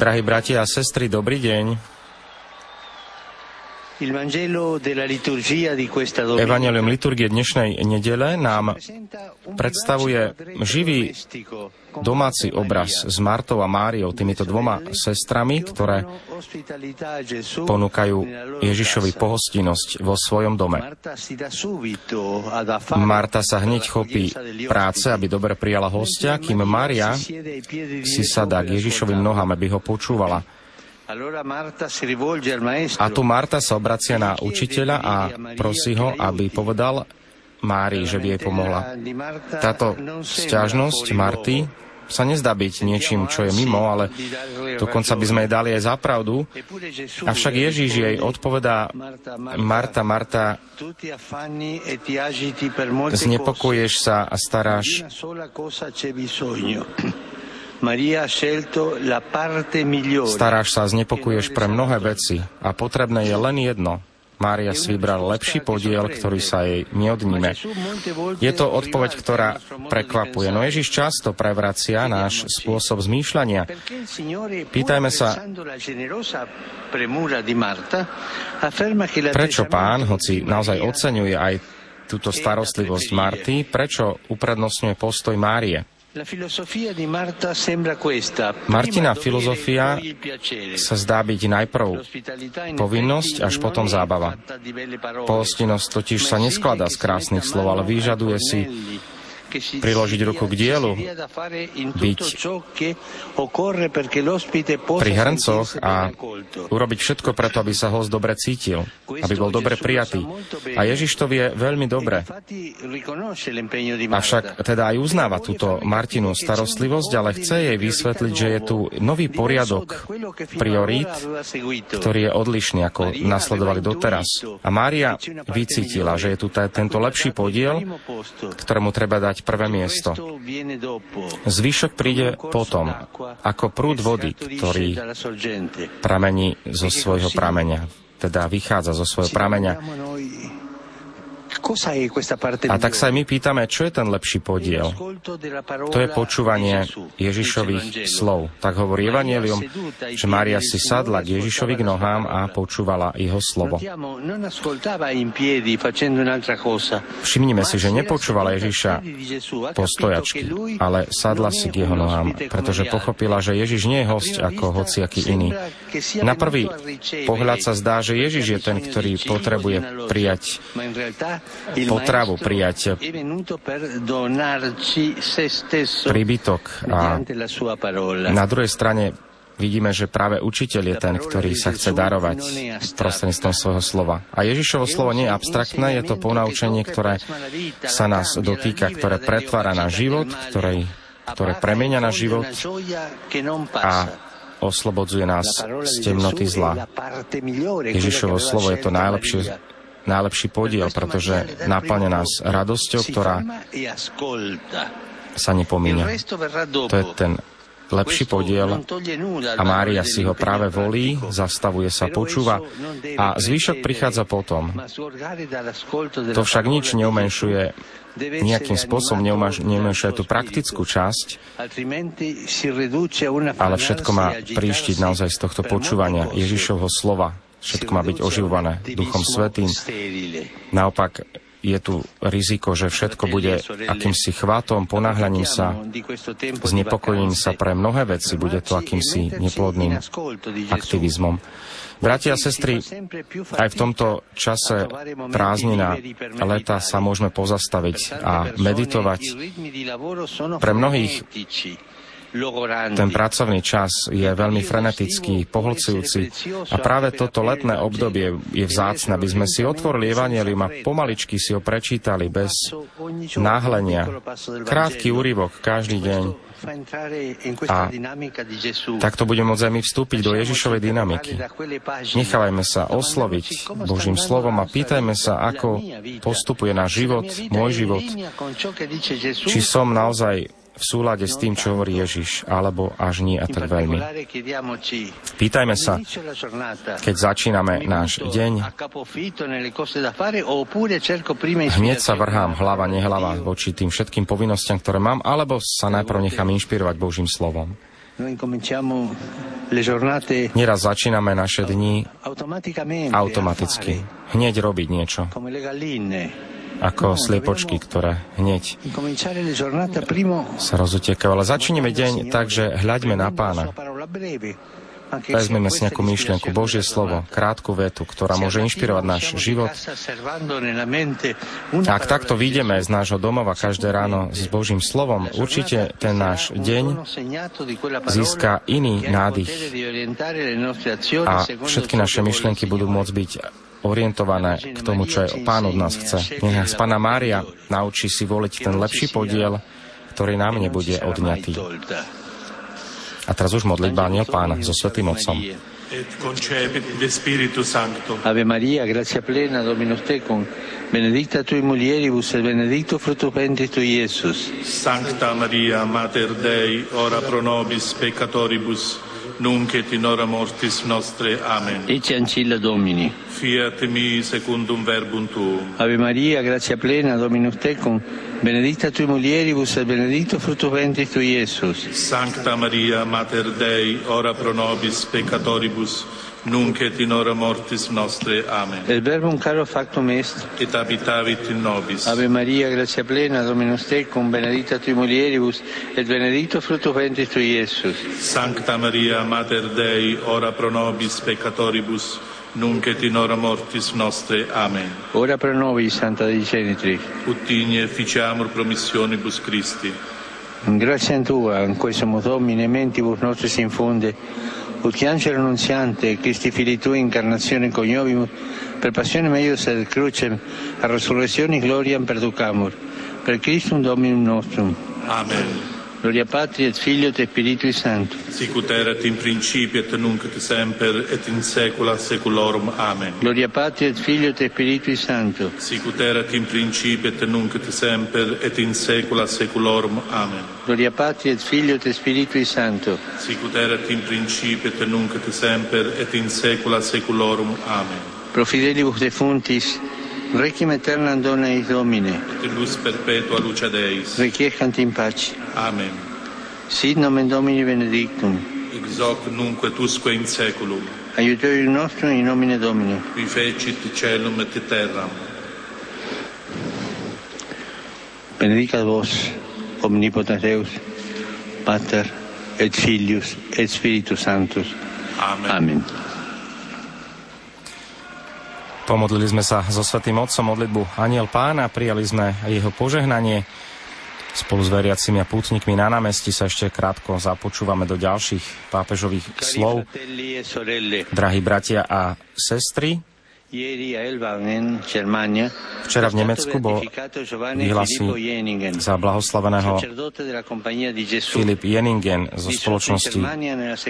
Drahí bratia a sestry, dobrý deň. Evangelium liturgie dnešnej nedele nám predstavuje živý domáci obraz s Martou a Máriou, týmito dvoma sestrami, ktoré ponúkajú Ježišovi pohostinnosť vo svojom dome. Marta sa hneď chopí práce, aby dobre prijala hostia, kým Mária si sadá k Ježišovým nohám, aby ho počúvala. A tu Marta sa obracia na učiteľa a prosí ho, aby povedal Mári, že by jej pomohla. Táto stiažnosť Marty sa nezdá byť niečím, čo je mimo, ale dokonca by sme jej dali aj zapravdu. Avšak Ježíš jej odpovedá, Marta, Marta, znepokoješ sa a staráš. Staráš sa znepokuješ pre mnohé veci a potrebné je len jedno, Mária si vybral lepší podiel, ktorý sa jej neodníme. Je to odpoveď, ktorá prekvapuje. No Ježiš často prevracia náš spôsob zmýšľania. Pýtajme sa, prečo pán, hoci naozaj oceňuje aj túto starostlivosť Marty, prečo uprednostňuje postoj Márie? Martina filozofia sa zdá byť najprv povinnosť, až potom zábava. Pohostinnosť totiž sa neskladá z krásnych slov, ale vyžaduje si priložiť ruku k dielu, byť pri hrncoch a urobiť všetko preto, aby sa host dobre cítil, aby bol dobre prijatý. A Ježiš to vie veľmi dobre. Avšak teda aj uznáva túto Martinu starostlivosť, ale chce jej vysvetliť, že je tu nový poriadok priorít, ktorý je odlišný, ako nasledovali doteraz. A Mária vycítila, že je tu tento lepší podiel, ktorému treba dať prvé miesto. Zvyšok príde potom, ako prúd vody, ktorý pramení zo svojho prameňa, teda vychádza zo svojho prameňa a tak sa aj my pýtame, čo je ten lepší podiel. To je počúvanie Ježišových slov. Tak hovorí Evangelium, že Mária si sadla k Ježišovi k nohám a počúvala jeho slovo. Všimnime si, že nepočúvala Ježiša po stojačky, ale sadla si k jeho nohám, pretože pochopila, že Ježiš nie je host ako hociaký iný. Na prvý pohľad sa zdá, že Ježiš je ten, ktorý potrebuje prijať potravu, prijať príbytok. A na druhej strane vidíme, že práve učiteľ je ten, ktorý sa chce darovať prostredníctvom svojho slova. A Ježišovo slovo nie je abstraktné, je to ponaučenie, ktoré sa nás dotýka, ktoré pretvára na život, ktoré, ktoré premenia na život a oslobodzuje nás z temnoty zla. Ježišovo slovo je to najlepšie najlepší podiel, pretože naplňa nás radosťou, ktorá sa nepomíňa. To je ten lepší podiel a Mária si ho práve volí, zastavuje sa, počúva a zvyšok prichádza potom. To však nič neumenšuje nejakým spôsobom neumenšuje tú praktickú časť, ale všetko má príštiť naozaj z tohto počúvania Ježišovho slova, Všetko má byť oživované Duchom Svetým. Naopak je tu riziko, že všetko bude akýmsi chvátom, ponáhľaním sa, znepokojením sa pre mnohé veci, bude to akýmsi neplodným aktivizmom. Bratia a sestry, aj v tomto čase prázdnina leta sa môžeme pozastaviť a meditovať. Pre mnohých ten pracovný čas je veľmi frenetický, pohlcujúci a práve toto letné obdobie je vzácne, aby sme si otvorili Evangelium a pomaličky si ho prečítali bez náhlenia. Krátky úryvok každý deň A takto budeme môcť aj my vstúpiť do Ježišovej dynamiky. Nechávajme sa osloviť Božím slovom a pýtajme sa, ako postupuje náš život, môj život, či som naozaj v súlade s tým, čo hovorí Ježiš, alebo až nie a tak veľmi. Pýtajme sa, keď začíname náš deň, hneď sa vrhám hlava, nehlava voči tým všetkým povinnostiam, ktoré mám, alebo sa najprv nechám inšpirovať Božím slovom. Neraz začíname naše dni automaticky, hneď robiť niečo ako sliepočky, ktoré hneď sa rozutekajú. Ale začneme deň tak, že hľaďme na pána. Vezmeme si nejakú myšlienku, Božie slovo, krátku vetu, ktorá môže inšpirovať náš život. Ak takto vyjdeme z nášho domova každé ráno s Božím slovom, určite ten náš deň získa iný nádych a všetky naše myšlienky budú môcť byť orientované k tomu, čo je Pán od nás chce. Nech nás Pána Mária naučí si voliť ten lepší podiel, ktorý nám nebude odňatý. A teraz už modlitba Aniel Pána so Svetým Otcom. Ave Maria, gratia plena, Dominus tecum, benedicta tui mulieribus et benedictus fructus ventris tui, Iesus. Sancta Maria, Mater Dei, ora pro nobis peccatoribus, nunc et in hora mortis nostre. Amen. Ecce ancilla Domini. Fiat mi secundum verbum tuum. Ave Maria, gratia plena, Dominus tecum, benedicta tui mulieribus et benedictus fructus ventris tui, Iesus. Sancta Maria, Mater Dei, ora pro nobis peccatoribus, nunc et in hora mortis nostre. Amen. El verbum caro factum est, et habitavit in nobis. Ave Maria, gratia plena, Dominus tecum, benedicta tui mulieribus, et benedictus fructus ventris tui, Iesus. Sancta Maria, Mater Dei, ora pro nobis peccatoribus, nunc et in hora mortis nostre. Amen. Ora pro nobis, Santa Dei Genitri. Ut igne ficiamur promissionibus Christi. Grazie a Tua, in questo Domine, mentibus nostris infunde, ut che angelo annunziante, Cristi fili tui, incarnazione coniovimus, per passione meius et crucem, a resurrezione gloriam perducamur, per Christum Dominum nostrum. Amen. gloria Patri et Filio et Spiritui Sancto. Sicut erat in principio et nunc et semper et in saecula saeculorum. Amen. Gloria Patri et Filio et Spiritui Sancto. Sicut erat in principio et nunc et semper et in saecula saeculorum. Amen. Gloria Patri et Filio et Spiritui Sancto. Sicut erat in principio et nunc et semper et in saecula saeculorum. Amen. Pro fidelibus defuntis Requiem aeternam dona eis Domine. Et lux perpetua luce Deis. Requiescant in pace. Amen. Sit nomen Domini benedictum. Ex hoc nunc et usque in saeculum. Aiuterium nostrum in nomine Domini. Qui fecit caelum et terram. Benedicat vos omnipotens Deus, Pater et Filius et Spiritus Sanctus. Amen. Amen. Pomodlili sme sa so Svetým Otcom modlitbu Aniel Pána, prijali sme jeho požehnanie. Spolu s veriacimi a pútnikmi na námestí sa ešte krátko započúvame do ďalších pápežových slov. Drahí bratia a sestry, Včera v Nemecku bol vyhlasí za blahoslaveného Filip Jeningen zo spoločnosti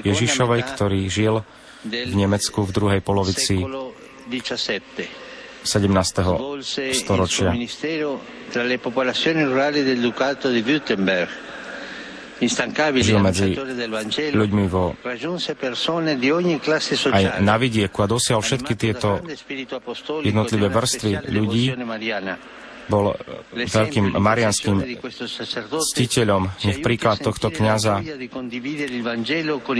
Ježišovej, ktorý žil v Nemecku v druhej polovici 17. storočia. Žil medzi ľuďmi vo, aj na vidieku a dosiahol všetky tieto jednotlivé vrstvy ľudí bol veľkým marianským ctiteľom. Nech príklad tohto kniaza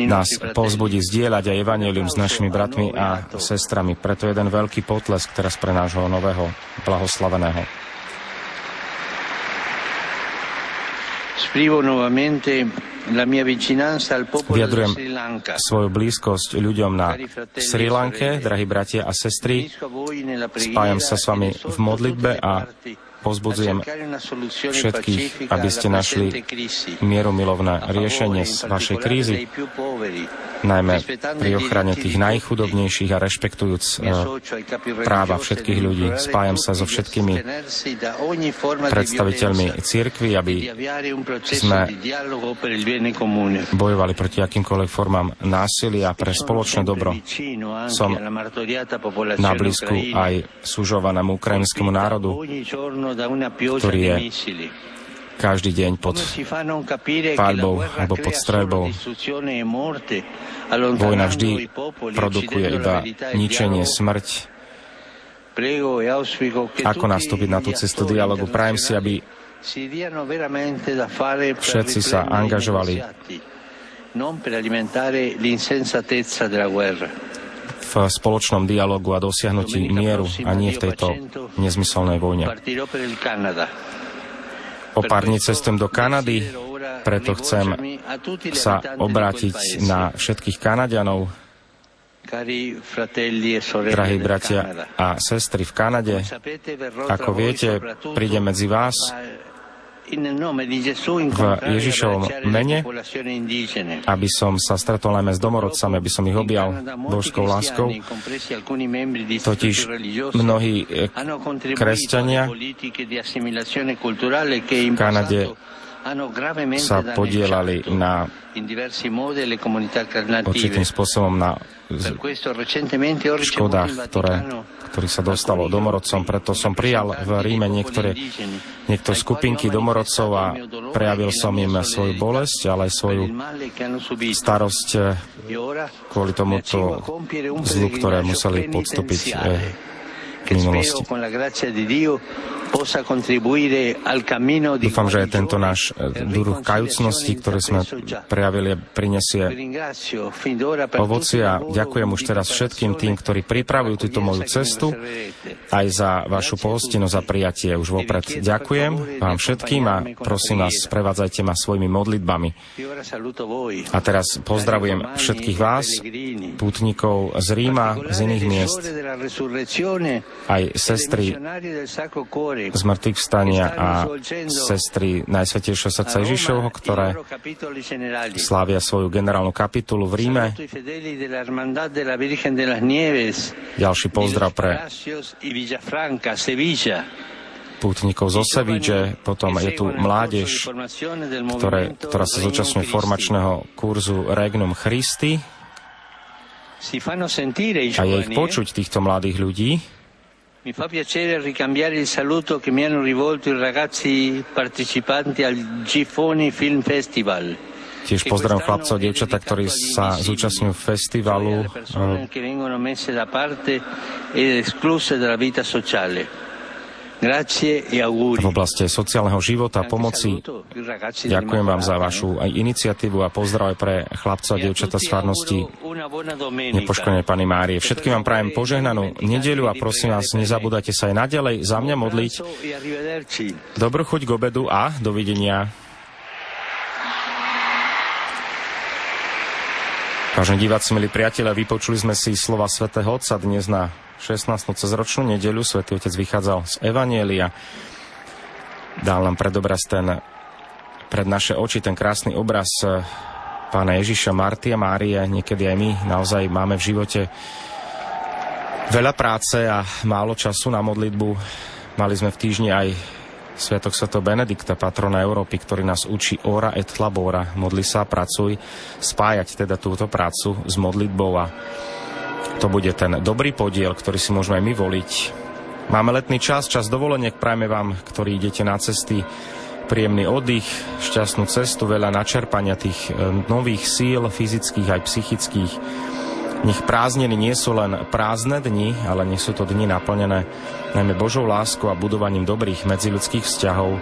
nás povzbudí zdieľať aj evanelium s našimi bratmi a sestrami. Preto jeden veľký potlesk teraz pre nášho nového blahoslaveného. Vyjadrujem svoju blízkosť ľuďom na Sri Lanke, drahí bratia a sestry. Spájam sa s vami v modlitbe a pozbudzujem všetkých, aby ste našli mieromilovné riešenie z vašej krízy, najmä pri ochrane tých najchudobnejších a rešpektujúc e, práva všetkých ľudí. Spájam sa so všetkými predstaviteľmi cirkvy, aby sme bojovali proti akýmkoľvek formám násilia pre spoločné dobro. Som na blízku aj súžovanému ukrajinskému národu, ktorý je každý deň pod palbou alebo pod streľbou. Vojna vždy produkuje iba ničenie, smrť. Ako nastúpiť na tú cestu dialogu? Prajem si, aby všetci sa angažovali v spoločnom dialogu a dosiahnutí mieru a nie v tejto nezmyselnej vojne. O pár dní cestujem do Kanady, preto chcem sa obrátiť na všetkých Kanadianov, drahí bratia a sestry v Kanade. Ako viete, príde medzi vás v Ježišovom mene, aby som sa stretol najmä s domorodcami, aby som ich objal božskou láskou. Totiž mnohí eh, kresťania v Kanade sa podielali na určitým spôsobom na škodách, ktoré, ktorý sa dostalo domorodcom. Preto som prijal v Ríme niektoré, niektoré skupinky domorodcov a prejavil som im svoju bolesť, ale aj svoju starosť kvôli tomuto zlu, ktoré museli podstúpiť v minulosti. Dúfam, že tento náš eh, druh kajúcnosti, ktorý sme prejavili, prinesie ovoci a ďakujem už teraz všetkým tým, ktorí pripravujú túto moju cestu, aj za vašu pohostinu, za prijatie už vopred. Ďakujem. vám všetkým a prosím vás, prevádzajte ma svojimi modlitbami. A teraz pozdravujem všetkých vás, pútnikov z Ríma, z iných miest, aj sestry z mŕtvych vstania a sestry Najsvetejšieho srdca Ježišovho, ktoré slávia svoju generálnu kapitulu v Ríme. Ďalší pozdrav pre pútnikov zo Sevidže, potom je tu mládež, ktoré, ktorá sa zúčastňuje formačného kurzu Regnum Christi. A je ich počuť, týchto mladých ľudí. Mi fa piacere ricambiare il saluto che mi hanno rivolto i ragazzi partecipanti al Gifoni Film Festival. Tiež pozdravím chlapcov a dievčatá, ktorí sa zúčastňujú festivalu v oblasti sociálneho života a pomoci. Ďakujem vám za vašu iniciatívu a pozdrav pre chlapcov a dievčatá z farnosti Nepoškodené Pani Márie. Všetkým vám prajem požehnanú nedeľu a prosím vás, nezabúdajte sa aj naďalej za mňa modliť. Dobrú chuť k obedu a dovidenia. Vážení diváci, milí priatelia, vypočuli sme si slova svätého Otca dnes na 16. cezročnú nedeľu svätý Otec vychádzal z Evanielia. Dal nám predobraz ten, pred naše oči ten krásny obraz eh, pána Ježiša, Marty Márie. Niekedy aj my naozaj máme v živote veľa práce a málo času na modlitbu. Mali sme v týždni aj Sviatok Sv. Benedikta, patrona Európy, ktorý nás učí ora et labora, modli sa a pracuj, spájať teda túto prácu s modlitbou a to bude ten dobrý podiel, ktorý si môžeme aj my voliť. Máme letný čas, čas dovoleniek, prajme vám, ktorí idete na cesty, príjemný oddych, šťastnú cestu, veľa načerpania tých e, nových síl, fyzických aj psychických. Nech prázdniny nie sú len prázdne dni, ale nech sú to dni naplnené najmä Božou láskou a budovaním dobrých medziľudských vzťahov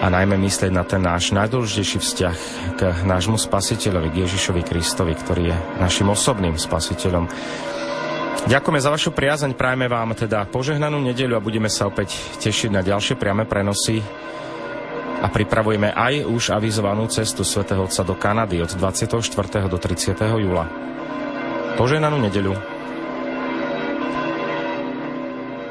a najmä myslieť na ten náš najdôležitejší vzťah k nášmu spasiteľovi, k Ježišovi Kristovi, ktorý je našim osobným spasiteľom. Ďakujeme za vašu priazeň, prajme vám teda požehnanú nedeľu a budeme sa opäť tešiť na ďalšie priame prenosy a pripravujeme aj už avizovanú cestu svätého Otca do Kanady od 24. do 30. júla. Požehnanú nedeľu.